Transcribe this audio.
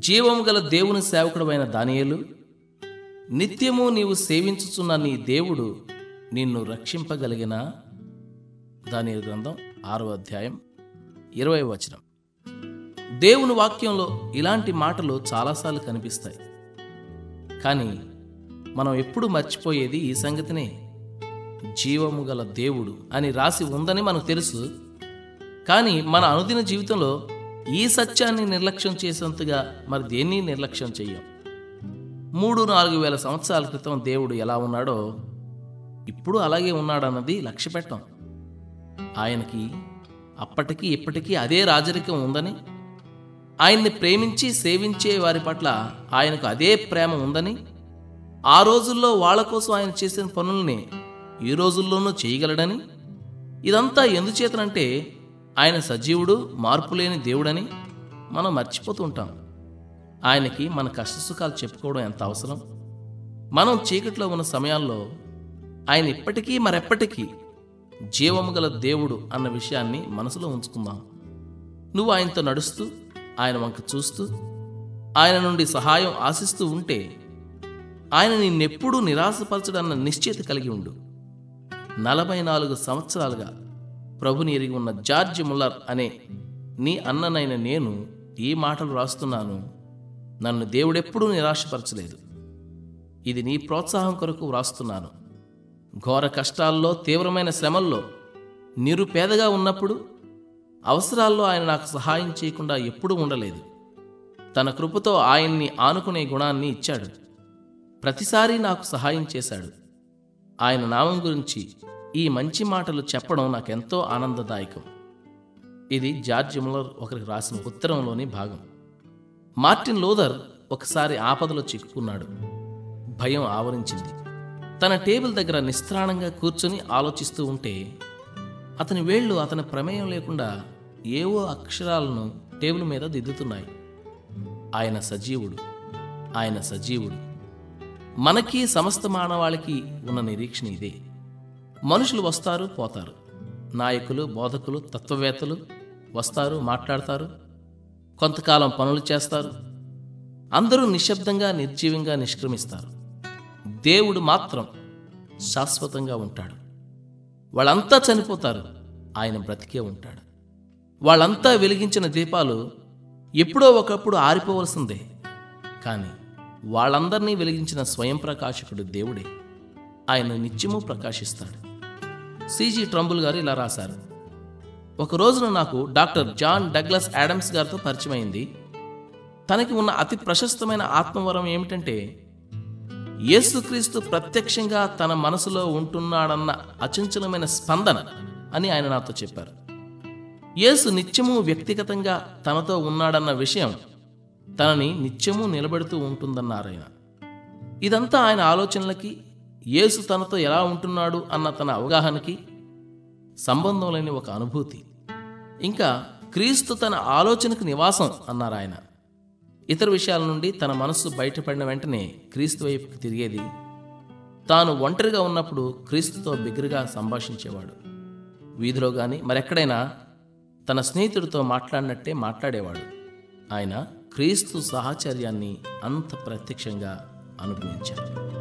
జీవము గల దేవుని సేవకుడమైన దానియలు నిత్యము నీవు సేవించుచున్న నీ దేవుడు నిన్ను రక్షింపగలిగిన? దానియేలు గ్రంథం ఆరో అధ్యాయం ఇరవై వచనం. దేవుని వాక్యంలో ఇలాంటి మాటలు చాలాసార్లు కనిపిస్తాయి. కానీ మనం ఎప్పుడు మర్చిపోయేది ఈ సంగతినే. జీవము గల దేవుడు అని రాసి ఉందని మనకు తెలుసు. కానీ మన అనుదిన జీవితంలో ఈ సత్యాన్ని నిర్లక్ష్యం చేసినంతగా మరి దేన్ని నిర్లక్ష్యం చెయ్యం? మూడు నాలుగు వేల సంవత్సరాల క్రితం దేవుడు ఎలా ఉన్నాడో ఇప్పుడు అలాగే ఉన్నాడన్నది లక్ష్య పెట్టం. ఆయనకి అప్పటికి ఇప్పటికీ అదే రాజరికం ఉందని ఆయన్ని ప్రేమించి సేవించే వారి పట్ల ఆయనకు అదే ప్రేమ ఉందని ఆ రోజుల్లో వాళ్ళ కోసం ఆయన చేసిన పనుల్ని ఈ రోజుల్లోనూ చేయగలడని ఇదంతా ఎందుచేతనంటే ఆయన సజీవుడు మార్పులేని దేవుడని మనం మర్చిపోతూ ఉంటాం. ఆయనకి మన కష్టసుఖాలు చెప్పుకోవడం ఎంత అవసరం? మనం చీకట్లో ఉన్న సమయాల్లో ఆయన ఇప్పటికీ మరెప్పటికీ జీవము గల దేవుడు అన్న విషయాన్ని మనసులో ఉంచుకుందాం. నువ్వు ఆయనతో నడుస్తూ ఆయన వంక చూస్తూ ఆయన నుండి సహాయం ఆశిస్తూ ఉంటే ఆయన నిన్నెప్పుడూ నిరాశపరచడన్న నిశ్చయిత కలిగి ఉండు. నలభై నాలుగు సంవత్సరాలుగా ప్రభుని ఎరిగి ఉన్న జార్జ్ ముల్లర్ అనే నీ అన్ననైన నేను ఈ మాటలు రాస్తున్నాను. నన్ను దేవుడెప్పుడూ నిరాశపరచలేదు. ఇది నీ ప్రోత్సాహం కొరకు వ్రాస్తున్నాను. ఘోర కష్టాల్లో తీవ్రమైన శ్రమల్లో నిరుపేదగా ఉన్నప్పుడు అవసరాల్లో ఆయన నాకు సహాయం చేయకుండా ఎప్పుడూ ఉండలేదు. తన కృపతో ఆయన్ని ఆనుకునే గుణాన్ని ఇచ్చాడు. ప్రతిసారి నాకు సహాయం చేశాడు. ఆయన నామం గురించి ఈ మంచి మాటలు చెప్పడం నాకెంతో ఆనందదాయకం. ఇది జార్జ్ ముల్లర్ ఒకరికి రాసిన ఉత్తరంలోని భాగం. మార్టిన్ లోదర్ ఒకసారి ఆపదలో చిక్కుకున్నాడు. భయం ఆవరించింది. తన టేబుల్ దగ్గర నిస్త్రాణంగా కూర్చొని ఆలోచిస్తూ ఉంటే అతని వేళ్ళు అతని ప్రమేయం లేకుండా ఏవో అక్షరాలను టేబుల్ మీద దిద్దుతున్నాయి. ఆయన సజీవుడు. ఆయన సజీవుడు. మనకి సమస్త మానవాళికి ఉన్న నిరీక్షణ ఇదే. మనుషులు వస్తారు పోతారు. నాయకులు బోధకులు తత్వవేత్తలు వస్తారు మాట్లాడతారు. కొంతకాలం పనులు చేస్తారు. అందరూ నిశ్శబ్దంగా నిర్జీవంగా నిష్క్రమిస్తారు. దేవుడు మాత్రం శాశ్వతంగా ఉంటాడు. వాళ్ళంతా చనిపోతారు. ఆయన బ్రతికే ఉంటాడు. వాళ్ళంతా వెలిగించిన దీపాలు ఎప్పుడో ఒకప్పుడు ఆరిపోవలసిందే. కానీ వాళ్ళందరినీ వెలిగించిన స్వయం ప్రకాశకుడు దేవుడే. ఆయన నిత్యము ప్రకాశిస్తాడు. సిజీ ట్రంబుల్ గారు ఇలా రాశారు. ఒక రోజున నాకు డాక్టర్ జాన్ డగ్లస్ యాడమ్స్ గారితో పరిచయమైంది. తనకి ఉన్న అతి ప్రశస్తమైన ఆత్మవరం ఏమిటంటే యేసుక్రీస్తు ప్రత్యక్షంగా తన మనసులో ఉంటున్నాడన్న అచంచలమైన స్పందన అని ఆయన నాతో చెప్పారు. యేసు నిత్యము వ్యక్తిగతంగా తనతో ఉన్నాడన్న విషయం తనని నిత్యము నిలబెడుతూ ఉంటుందన్నారాయన ఇదంతా ఆయన ఆలోచనలకి యేసు తనతో ఎలా ఉంటున్నాడు అన్న తన అవగాహనకి సంబంధం లేని ఒక అనుభూతి. ఇంకా క్రీస్తు తన ఆలోచనకు నివాసం అన్నారు ఆయన. ఇతర విషయాల నుండి తన మనస్సు బయటపడిన వెంటనే క్రీస్తు వైపుకి తిరిగేది తాను ఒంటరిగా ఉన్నప్పుడు క్రీస్తుతో బిగ్గరగా సంభాషించేవాడు. వీధిలో కానీ మరెక్కడైనా తన స్నేహితుడితో మాట్లాడినట్టే మాట్లాడేవాడు. ఆయన క్రీస్తు సాహచర్యాన్ని అంత ప్రత్యక్షంగా అనుభవించారు